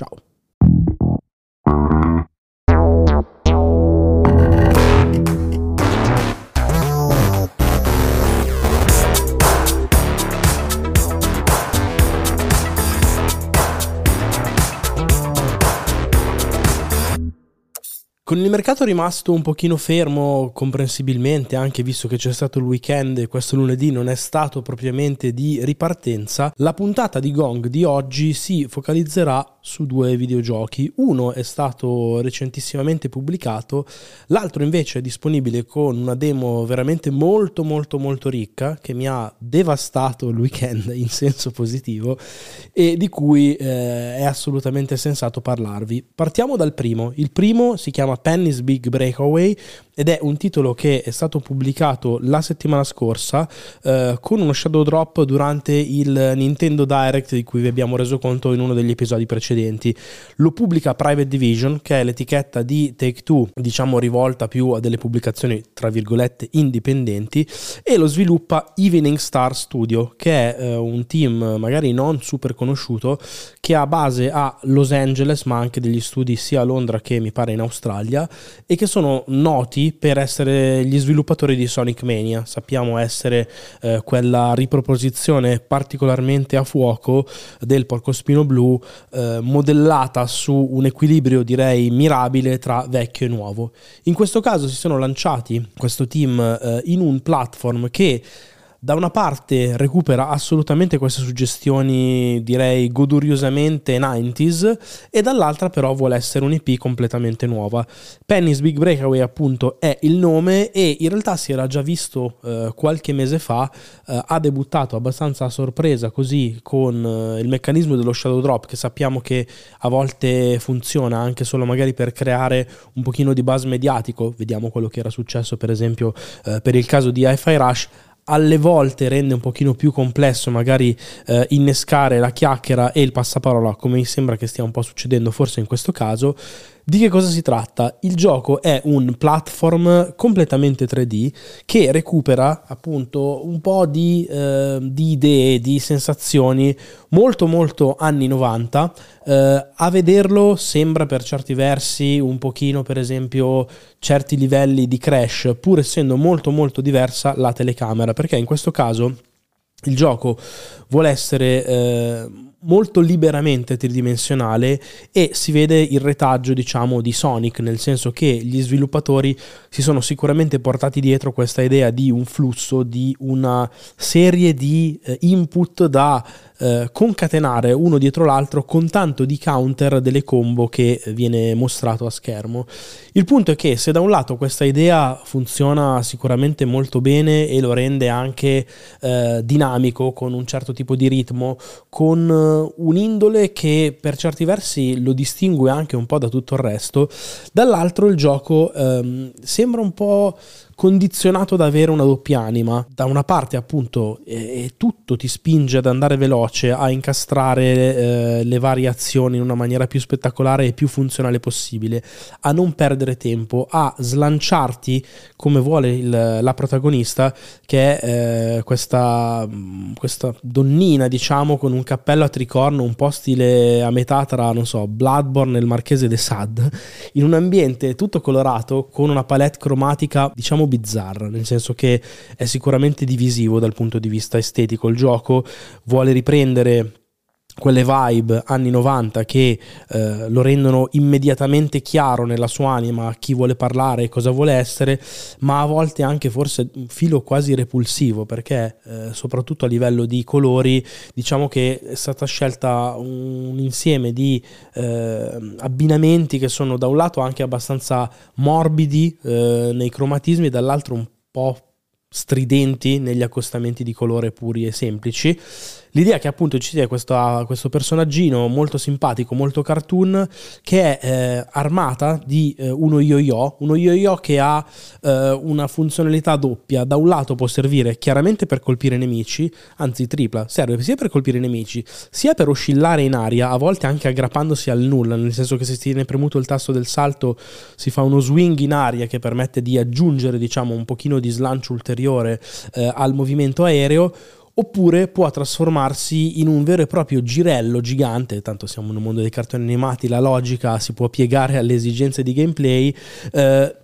Ciao. Con il mercato rimasto un pochino fermo, comprensibilmente, anche visto che c'è stato il weekend e questo lunedì non è stato propriamente di ripartenza, la puntata di Gong di oggi si focalizzerà su due videogiochi. Uno è stato recentissimamente pubblicato, l'altro invece è disponibile con una demo veramente molto molto molto ricca che mi ha devastato il weekend in senso positivo e di cui eh, è assolutamente sensato parlarvi. Partiamo dal primo. Il primo si chiama Penny's Big Breakaway ed è un titolo che è stato pubblicato la settimana scorsa eh, con uno shadow drop durante il Nintendo Direct di cui vi abbiamo reso conto in uno degli episodi precedenti. Lo pubblica Private Division, che è l'etichetta di Take Two, diciamo rivolta più a delle pubblicazioni tra virgolette indipendenti, e lo sviluppa Evening Star Studio, che è eh, un team magari non super conosciuto che ha base a Los Angeles, ma anche degli studi sia a Londra che mi pare in Australia, e che sono noti per essere gli sviluppatori di Sonic Mania. Sappiamo essere eh, quella riproposizione particolarmente a fuoco del porcospino blu, eh, modellata su un equilibrio direi mirabile tra vecchio e nuovo. In questo caso si sono lanciati questo team eh, in un platform che da una parte recupera assolutamente queste suggestioni, direi goduriosamente 90s, e dall'altra però vuole essere un'IP completamente nuova. Penny's Big Breakaway appunto è il nome e in realtà si era già visto eh, qualche mese fa, eh, ha debuttato abbastanza a sorpresa così con eh, il meccanismo dello shadow drop che sappiamo che a volte funziona anche solo magari per creare un pochino di buzz mediatico, vediamo quello che era successo per esempio eh, per il caso di Hi-Fi Rush, alle volte rende un pochino più complesso magari eh, innescare la chiacchiera e il passaparola come mi sembra che stia un po' succedendo forse in questo caso di che cosa si tratta? Il gioco è un platform completamente 3D che recupera appunto un po' di, eh, di idee, di sensazioni molto molto anni 90. Eh, a vederlo sembra per certi versi un pochino per esempio certi livelli di crash pur essendo molto molto diversa la telecamera perché in questo caso il gioco vuole essere eh, molto liberamente tridimensionale e si vede il retaggio diciamo di Sonic nel senso che gli sviluppatori si sono sicuramente portati dietro questa idea di un flusso di una serie di eh, input da eh, concatenare uno dietro l'altro con tanto di counter delle combo che viene mostrato a schermo. Il punto è che se da un lato questa idea funziona sicuramente molto bene e lo rende anche eh, dinamico con un certo tipo di ritmo, con un'indole che per certi versi lo distingue anche un po' da tutto il resto, dall'altro il gioco ehm, sembra un po' condizionato ad avere una doppia anima. Da una parte, appunto, eh, tutto ti spinge ad andare veloce, a incastrare eh, le varie azioni in una maniera più spettacolare e più funzionale possibile, a non perdere tempo, a slanciarti come vuole il, la protagonista, che è eh, questa, questa donnina, diciamo, con un cappello a tricorno, un po' stile a metà tra, non so, Bloodborne e il Marchese de Sade, in un ambiente tutto colorato con una palette cromatica, diciamo, bizzarra, nel senso che è sicuramente divisivo dal punto di vista estetico. Il gioco vuole riprendere quelle vibe anni 90 che eh, lo rendono immediatamente chiaro nella sua anima chi vuole parlare e cosa vuole essere, ma a volte anche forse un filo quasi repulsivo perché eh, soprattutto a livello di colori diciamo che è stata scelta un insieme di eh, abbinamenti che sono da un lato anche abbastanza morbidi eh, nei cromatismi e dall'altro un po' stridenti negli accostamenti di colore puri e semplici. L'idea che appunto ci sia questo, questo personaggino molto simpatico, molto cartoon, che è eh, armata di eh, uno yo-yo, uno yo-yo che ha eh, una funzionalità doppia. Da un lato può servire chiaramente per colpire nemici, anzi tripla, serve sia per colpire nemici, sia per oscillare in aria, a volte anche aggrappandosi al nulla, nel senso che se si tiene premuto il tasto del salto si fa uno swing in aria che permette di aggiungere diciamo un pochino di slancio ulteriore eh, al movimento aereo oppure può trasformarsi in un vero e proprio girello gigante, tanto siamo nel mondo dei cartoni animati, la logica si può piegare alle esigenze di gameplay, eh,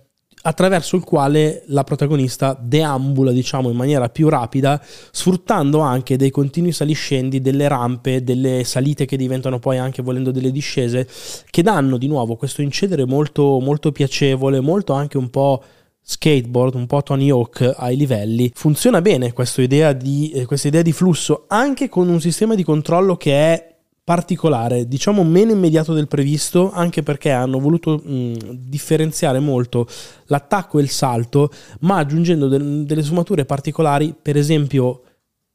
attraverso il quale la protagonista deambula, diciamo, in maniera più rapida, sfruttando anche dei continui saliscendi, delle rampe, delle salite che diventano poi anche volendo delle discese, che danno di nuovo questo incedere molto, molto piacevole, molto anche un po' skateboard, un po' Tony Hawk ai livelli. Funziona bene questa idea di, eh, questa idea di flusso, anche con un sistema di controllo che è particolare, diciamo meno immediato del previsto, anche perché hanno voluto mh, differenziare molto l'attacco e il salto, ma aggiungendo de- delle sfumature particolari, per esempio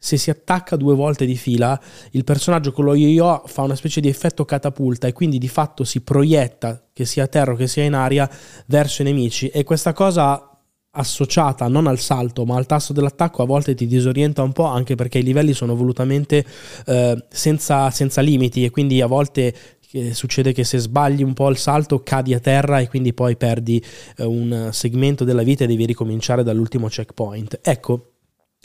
se si attacca due volte di fila, il personaggio con lo yo-yo fa una specie di effetto catapulta e quindi di fatto si proietta, che sia a terra o che sia in aria, verso i nemici e questa cosa associata non al salto ma al tasto dell'attacco a volte ti disorienta un po' anche perché i livelli sono volutamente eh, senza, senza limiti e quindi a volte eh, succede che se sbagli un po' il salto cadi a terra e quindi poi perdi eh, un segmento della vita e devi ricominciare dall'ultimo checkpoint. Ecco,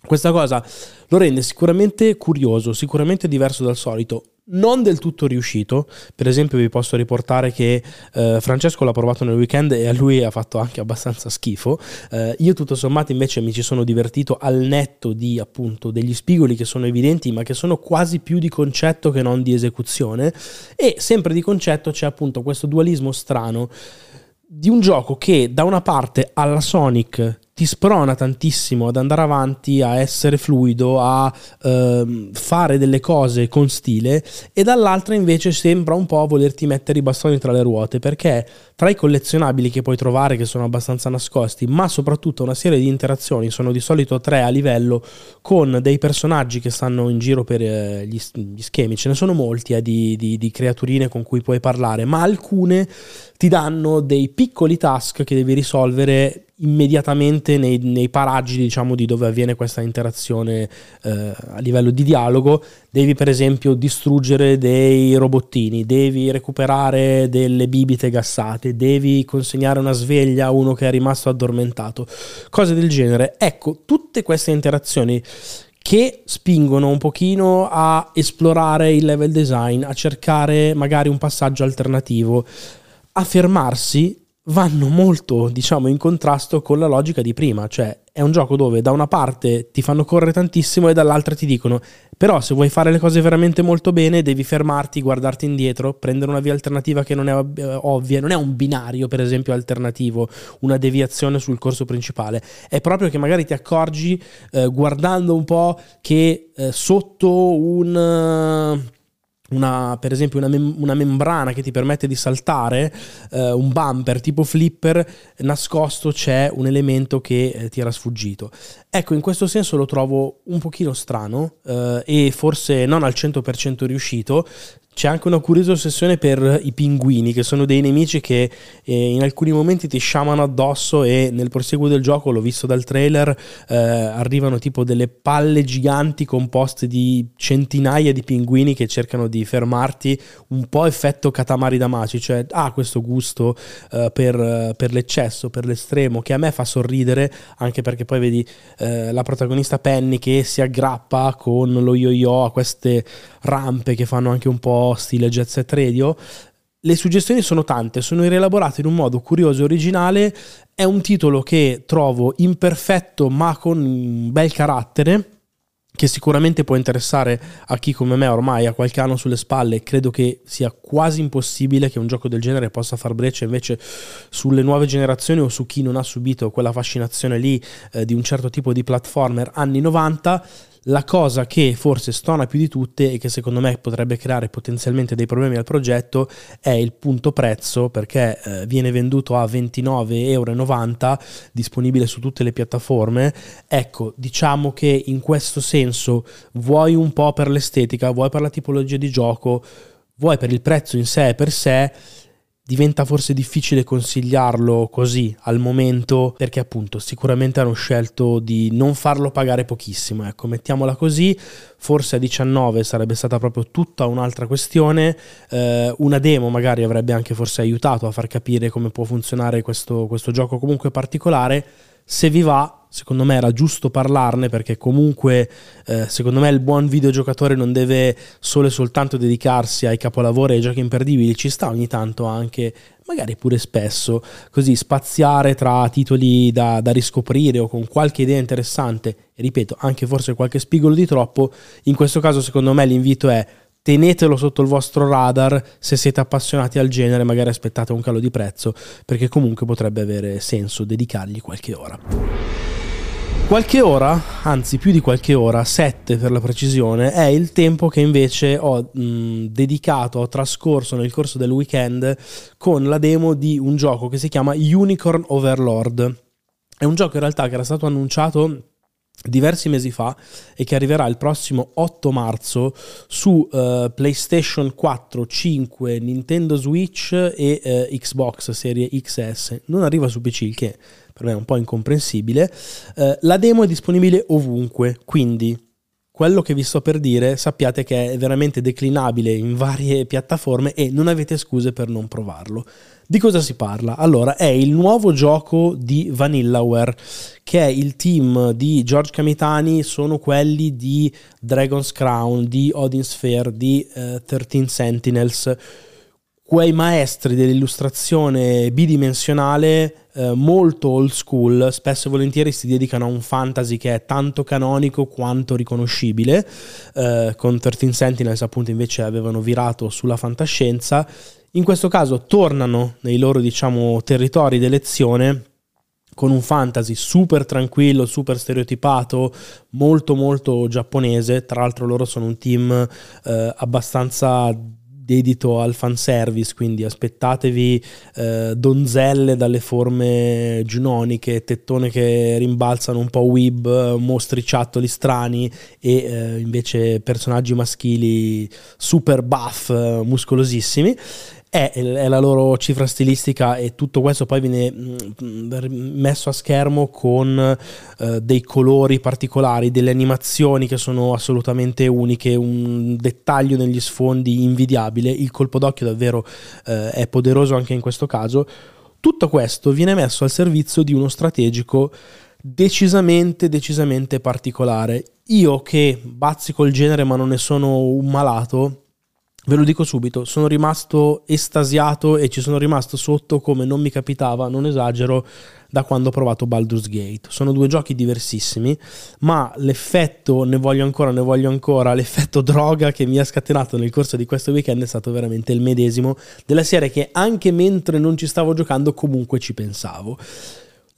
questa cosa lo rende sicuramente curioso, sicuramente diverso dal solito non del tutto riuscito. Per esempio, vi posso riportare che eh, Francesco l'ha provato nel weekend e a lui ha fatto anche abbastanza schifo. Eh, io, tutto sommato, invece mi ci sono divertito al netto di appunto degli spigoli che sono evidenti, ma che sono quasi più di concetto che non di esecuzione. E sempre di concetto c'è appunto questo dualismo strano di un gioco che da una parte alla Sonic ti sprona tantissimo ad andare avanti, a essere fluido, a ehm, fare delle cose con stile e dall'altra invece sembra un po' volerti mettere i bastoni tra le ruote perché tra i collezionabili che puoi trovare che sono abbastanza nascosti, ma soprattutto una serie di interazioni, sono di solito tre a livello con dei personaggi che stanno in giro per eh, gli, gli, schemi, ce ne sono molti eh, di, di, di creaturine con cui puoi parlare, ma alcune ti danno dei piccoli task che devi risolvere immediatamente nei, nei, paraggi diciamo di dove avviene questa interazione eh, a livello di dialogo devi per esempio distruggere dei robottini devi recuperare delle bibite gassate devi consegnare una sveglia a uno che è rimasto addormentato cose del genere. Ecco tutte queste interazioni che spingono un pochino a esplorare il level design a cercare magari un passaggio alternativo a fermarsi vanno molto, diciamo, in contrasto con la logica di prima, cioè è un gioco dove da una parte ti fanno correre tantissimo e dall'altra ti dicono però se vuoi fare le cose veramente molto bene devi fermarti, guardarti indietro, prendere una via alternativa che non è eh, ovvia, non è un binario per esempio alternativo, una deviazione sul corso principale, è proprio che magari ti accorgi eh, guardando un po' che eh, sotto un una, per esempio una, mem- una, membrana che ti permette di saltare, eh, un bumper tipo flipper, nascosto c'è un elemento che eh, ti era sfuggito. Ecco, in questo senso lo trovo un pochino strano eh, e forse non al 100% riuscito, c'è anche una curiosa ossessione per i pinguini, che sono dei nemici che eh, in alcuni momenti ti sciamano addosso e nel proseguo del gioco, l'ho visto dal trailer, eh, arrivano tipo delle palle giganti composte di centinaia di pinguini che cercano di fermarti, un po' effetto Katamari Damacy, cioè ha ah, questo gusto eh, per, per, l'eccesso, per l'estremo, che a me fa sorridere, anche perché poi vedi eh, la protagonista Penny che si aggrappa con lo yo-yo a queste rampe che fanno anche un po' stile Jet Set Radio. Le suggestioni sono tante, sono rielaborate in un modo curioso e originale. È un titolo che trovo imperfetto ma con un bel carattere che sicuramente può interessare a chi come me ormai ha qualche anno sulle spalle, credo che sia quasi impossibile che un gioco del genere possa far breccia invece sulle nuove generazioni o su chi non ha subito quella fascinazione lì eh, di un certo tipo di platformer anni 90 la cosa che forse stona più di tutte e che secondo me potrebbe creare potenzialmente dei problemi al progetto è il punto prezzo perché eh, viene venduto a 29,90 euro disponibile su tutte le piattaforme. Ecco, diciamo che in questo senso vuoi un po' per l'estetica, vuoi per la tipologia di gioco, vuoi per il prezzo in sé per sé diventa forse difficile consigliarlo così al momento perché appunto sicuramente hanno scelto di non farlo pagare pochissimo ecco mettiamola così. Forse a 19 sarebbe stata proprio tutta un'altra questione. Eh, una demo magari avrebbe anche forse aiutato a far capire come può funzionare questo, questo gioco comunque particolare. Se vi va secondo me era giusto parlarne perché comunque eh, secondo me il buon videogiocatore non deve solo e soltanto dedicarsi ai capolavori e ai giochi imperdibili, ci sta ogni tanto anche, magari pure spesso, così spaziare tra titoli da, da riscoprire o con qualche idea interessante, e ripeto, anche forse qualche spigolo di troppo, in questo caso secondo me l'invito è tenetelo sotto il vostro radar se siete appassionati al genere, magari aspettate un calo di prezzo, perché comunque potrebbe avere senso dedicargli qualche ora. Qualche ora, anzi più di qualche ora, 7 per la precisione, è il tempo che invece ho mh, dedicato, ho trascorso nel corso del weekend con la demo di un gioco che si chiama Unicorn Overlord. È un gioco in realtà che era stato annunciato diversi mesi fa e che arriverà il prossimo 8 marzo su uh, PlayStation 4, 5, Nintendo Switch e uh, Xbox Serie XS. Non arriva su PC, il che per me è un po' incomprensibile. Uh, la demo è disponibile ovunque, quindi quello che vi sto per dire sappiate che è veramente declinabile in varie piattaforme e non avete scuse per non provarlo. Di cosa si parla? Allora, è il nuovo gioco di Vanillaware, che è il team di George Camitani, sono quelli di Dragon's Crown, di Odin Sphere, di uh, 13 Sentinels, quei maestri dell'illustrazione bidimensionale eh, molto old school, spesso e volentieri si dedicano a un fantasy che è tanto canonico quanto riconoscibile, eh, con 13 Sentinels appunto invece avevano virato sulla fantascienza in questo caso tornano nei loro diciamo, territori d'elezione con un fantasy super tranquillo, super stereotipato, molto molto giapponese. Tra l'altro loro sono un team eh, abbastanza dedito al fanservice, quindi aspettatevi eh, donzelle dalle forme giunoniche, tettone che rimbalzano un po' weeb, mostriciattoli strani e eh, invece personaggi maschili super buff, eh, muscolosissimi è, è, la loro cifra stilistica e tutto questo poi viene mm, messo a schermo con uh, dei colori particolari, delle animazioni che sono assolutamente uniche, un dettaglio negli sfondi invidiabile, il colpo d'occhio davvero uh, è poderoso anche in questo caso. Tutto questo viene messo al servizio di uno strategico decisamente, decisamente particolare. Io che bazzico il genere ma non ne sono un malato, Ve lo dico subito, sono rimasto estasiato e ci sono rimasto sotto come non mi capitava, non esagero, da quando ho provato Baldur's Gate. Sono due giochi diversissimi, ma l'effetto, ne voglio ancora, ne voglio ancora, l'effetto droga che mi ha scatenato nel corso di questo weekend è stato veramente il medesimo della serie che anche mentre non ci stavo giocando comunque ci pensavo.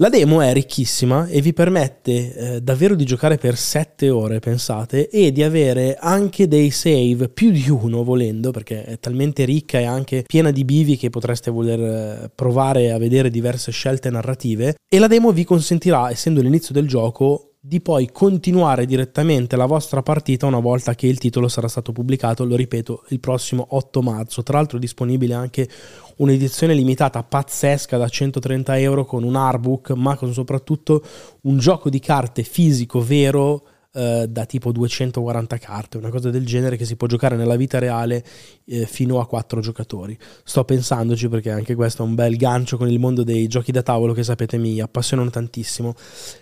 La demo è ricchissima e vi permette eh, davvero di giocare per 7 ore, pensate, e di avere anche dei save, più di uno volendo, perché è talmente ricca e anche piena di bivi che potreste voler eh, provare a vedere diverse scelte narrative. E la demo vi consentirà, essendo l'inizio del gioco, di poi continuare direttamente la vostra partita una volta che il titolo sarà stato pubblicato, lo ripeto, il prossimo 8 marzo. Tra l'altro è disponibile anche un'edizione limitata pazzesca da 130 euro con un artbook, ma con soprattutto un gioco di carte fisico vero eh, da tipo 240 carte, una cosa del genere che si può giocare nella vita reale eh, fino a 4 giocatori. Sto pensandoci perché anche questo è un bel gancio con il mondo dei giochi da tavolo che sapete mi appassionano tantissimo.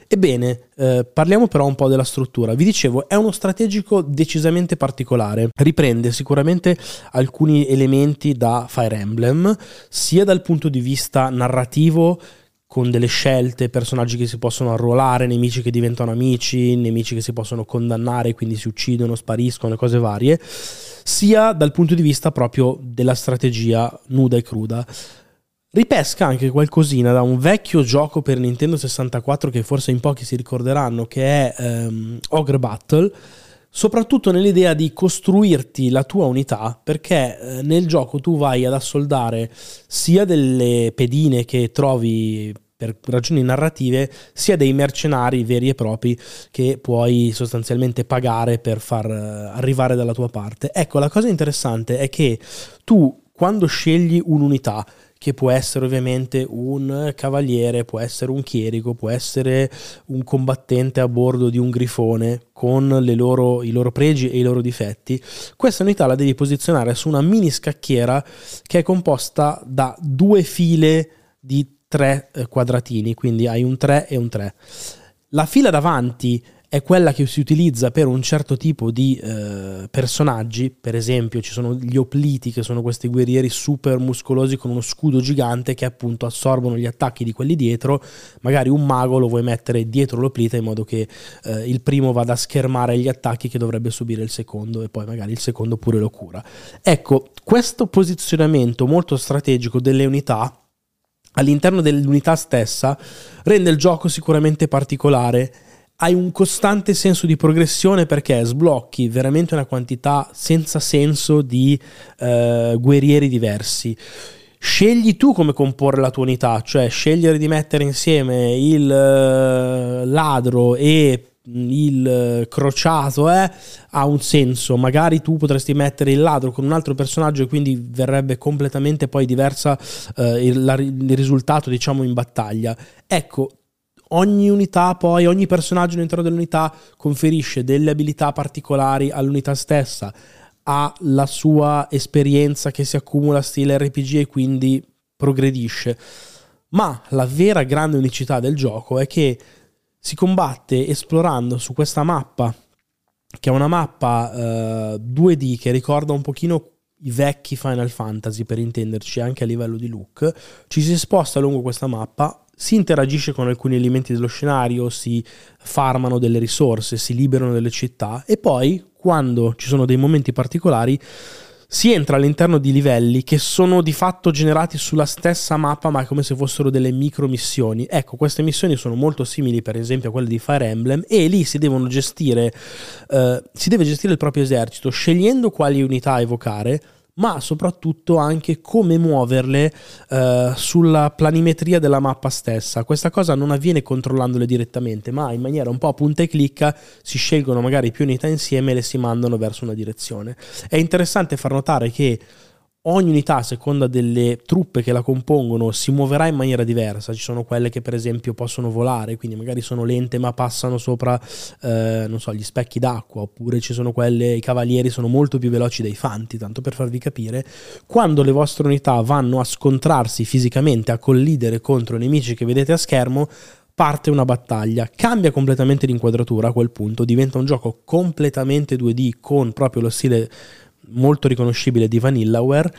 Ebbene, eh, parliamo però un po' della struttura. Vi dicevo, è uno strategico decisamente particolare. Riprende sicuramente alcuni elementi da Fire Emblem, sia dal punto di vista narrativo con delle scelte, personaggi che si possono arruolare, nemici che diventano amici, nemici che si possono condannare, quindi si uccidono, spariscono, cose varie, sia dal punto di vista proprio della strategia nuda e cruda. Ripesca anche qualcosina da un vecchio gioco per Nintendo 64 che forse in pochi si ricorderanno, che è um, Ogre Battle, soprattutto nell'idea di costruirti la tua unità, perché eh, nel gioco tu vai ad assoldare sia delle pedine che trovi per ragioni narrative, sia dei mercenari veri e propri che puoi sostanzialmente pagare per far eh, arrivare dalla tua parte. Ecco, la cosa interessante è che tu quando scegli un'unità che può essere ovviamente un cavaliere, può essere un chierico, può essere un combattente a bordo di un grifone con loro, i loro pregi e i loro difetti. Questa unità la devi posizionare su una mini scacchiera che è composta da due file di tre eh, quadratini, quindi hai un 3 e un 3. La fila davanti è quella che si utilizza per un certo tipo di eh, personaggi, per esempio ci sono gli opliti che sono questi guerrieri super muscolosi con uno scudo gigante che appunto assorbono gli attacchi di quelli dietro, magari un mago lo vuoi mettere dietro l'oplita in modo che eh, il primo vada a schermare gli attacchi che dovrebbe subire il secondo e poi magari il secondo pure lo cura. Ecco, questo posizionamento molto strategico delle unità all'interno dell'unità stessa rende il gioco sicuramente particolare hai un costante senso di progressione perché sblocchi veramente una quantità senza senso di eh, guerrieri diversi. Scegli tu come comporre la tua unità, cioè scegliere di mettere insieme il eh, ladro e il crociato eh, ha un senso. Magari tu potresti mettere il ladro con un altro personaggio e quindi verrebbe completamente poi diversa eh, il, la, il risultato, diciamo, in battaglia. Ecco, ogni unità poi, ogni personaggio all'interno dell'unità conferisce delle abilità particolari all'unità stessa, ha la sua esperienza che si accumula stile RPG e quindi progredisce. Ma la vera grande unicità del gioco è che si combatte esplorando su questa mappa, che è una mappa eh, 2D che ricorda un pochino i vecchi Final Fantasy per intenderci anche a livello di look, ci si sposta lungo questa mappa si interagisce con alcuni elementi dello scenario, si farmano delle risorse, si liberano delle città e poi, quando ci sono dei momenti particolari, si entra all'interno di livelli che sono di fatto generati sulla stessa mappa, ma come se fossero delle micro missioni. Ecco, queste missioni sono molto simili, per esempio, a quelle di Fire Emblem, e lì si devono gestire, eh, si deve gestire il proprio esercito, scegliendo quali unità evocare ma soprattutto anche come muoverle eh, sulla planimetria della mappa stessa. Questa cosa non avviene controllandole direttamente, ma in maniera un po' punta e clicca si scelgono magari più unità insieme e le si mandano verso una direzione. È interessante far notare che ogni unità, a seconda delle truppe che la compongono, si muoverà in maniera diversa. Ci sono quelle che, per esempio, possono volare, quindi magari sono lente ma passano sopra, eh, non so, gli specchi d'acqua, oppure ci sono quelle, i cavalieri sono molto più veloci dei fanti, tanto per farvi capire. Quando le vostre unità vanno a scontrarsi fisicamente, a collidere contro nemici che vedete a schermo, parte una battaglia, cambia completamente l'inquadratura a quel punto, diventa un gioco completamente 2D con proprio lo stile molto riconoscibile di Vanillaware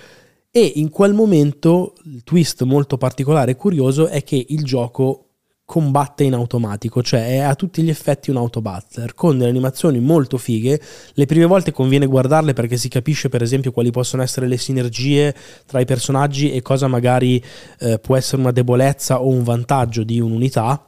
e in quel momento il twist molto particolare e curioso è che il gioco combatte in automatico, cioè è a tutti gli effetti un autobattler con delle animazioni molto fighe. Le prime volte conviene guardarle perché si capisce per esempio quali possono essere le sinergie tra i personaggi e cosa magari eh, può essere una debolezza o un vantaggio di un'unità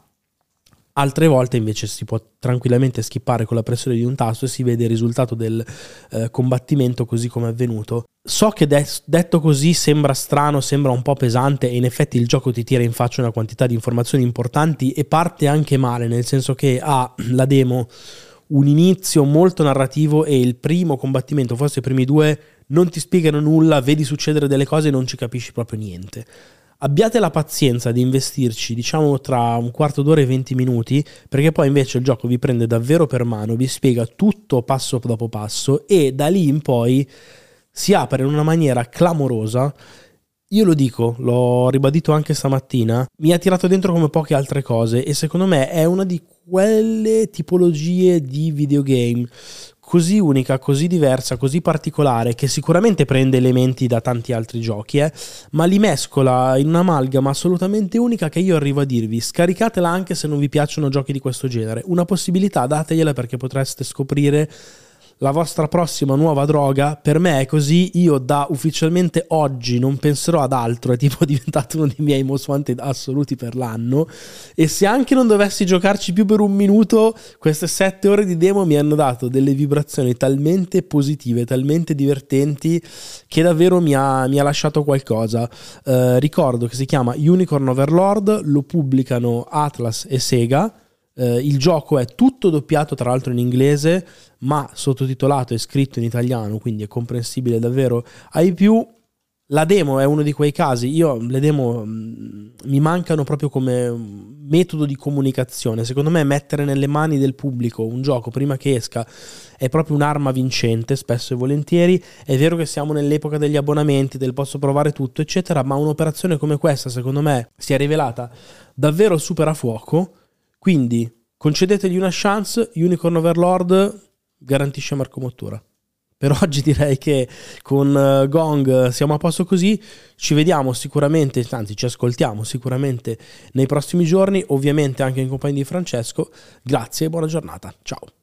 Altre volte invece si può tranquillamente skippare con la pressione di un tasto e si vede il risultato del eh, combattimento così come è avvenuto. So che de- detto così sembra strano, sembra un po' pesante e in effetti il gioco ti tira in faccia una quantità di informazioni importanti e parte anche male, nel senso che ha la demo un inizio molto narrativo e il primo combattimento, forse i primi due, non ti spiegano nulla, vedi succedere delle cose e non ci capisci proprio niente abbiate la pazienza di investirci, diciamo, tra un quarto d'ora e 20 minuti, perché poi invece il gioco vi prende davvero per mano, vi spiega tutto passo dopo passo e da lì in poi si apre in una maniera clamorosa. Io lo dico, l'ho ribadito anche stamattina, mi ha tirato dentro come poche altre cose e secondo me è una di quelle tipologie di videogame così unica, così diversa, così particolare, che sicuramente prende elementi da tanti altri giochi, eh, ma li mescola in un'amalgama assolutamente unica che io arrivo a dirvi, scaricatela anche se non vi piacciono giochi di questo genere. Una possibilità dategliela perché potreste scoprire la vostra prossima nuova droga, per me è così, io da ufficialmente oggi non penserò ad altro, è tipo diventato uno dei miei most wanted assoluti per l'anno e se anche non dovessi giocarci più per un minuto, queste sette ore di demo mi hanno dato delle vibrazioni talmente positive, talmente divertenti che davvero mi ha, mi ha lasciato qualcosa. Eh, ricordo che si chiama Unicorn Overlord, lo pubblicano Atlas e Sega eh, il gioco è tutto doppiato tra l'altro in inglese, ma sottotitolato e scritto in italiano, quindi è comprensibile davvero ai più. La demo è uno di quei casi, io le demo mh, mm, mi mancano proprio come metodo di comunicazione. Secondo me mettere nelle mani del pubblico un gioco prima che esca è proprio un'arma vincente, spesso e volentieri. È vero che siamo nell'epoca degli abbonamenti, del posso provare tutto, eccetera, ma un'operazione come questa, secondo me, si è rivelata davvero super a fuoco quindi Concedetegli una chance, Unicorn Overlord garantisce Marco Mottura. Per oggi direi che con eh, Gong siamo a posto così, ci vediamo sicuramente, anzi ci ascoltiamo sicuramente nei prossimi giorni, ovviamente anche in compagnia di Francesco. Grazie e buona giornata. Ciao.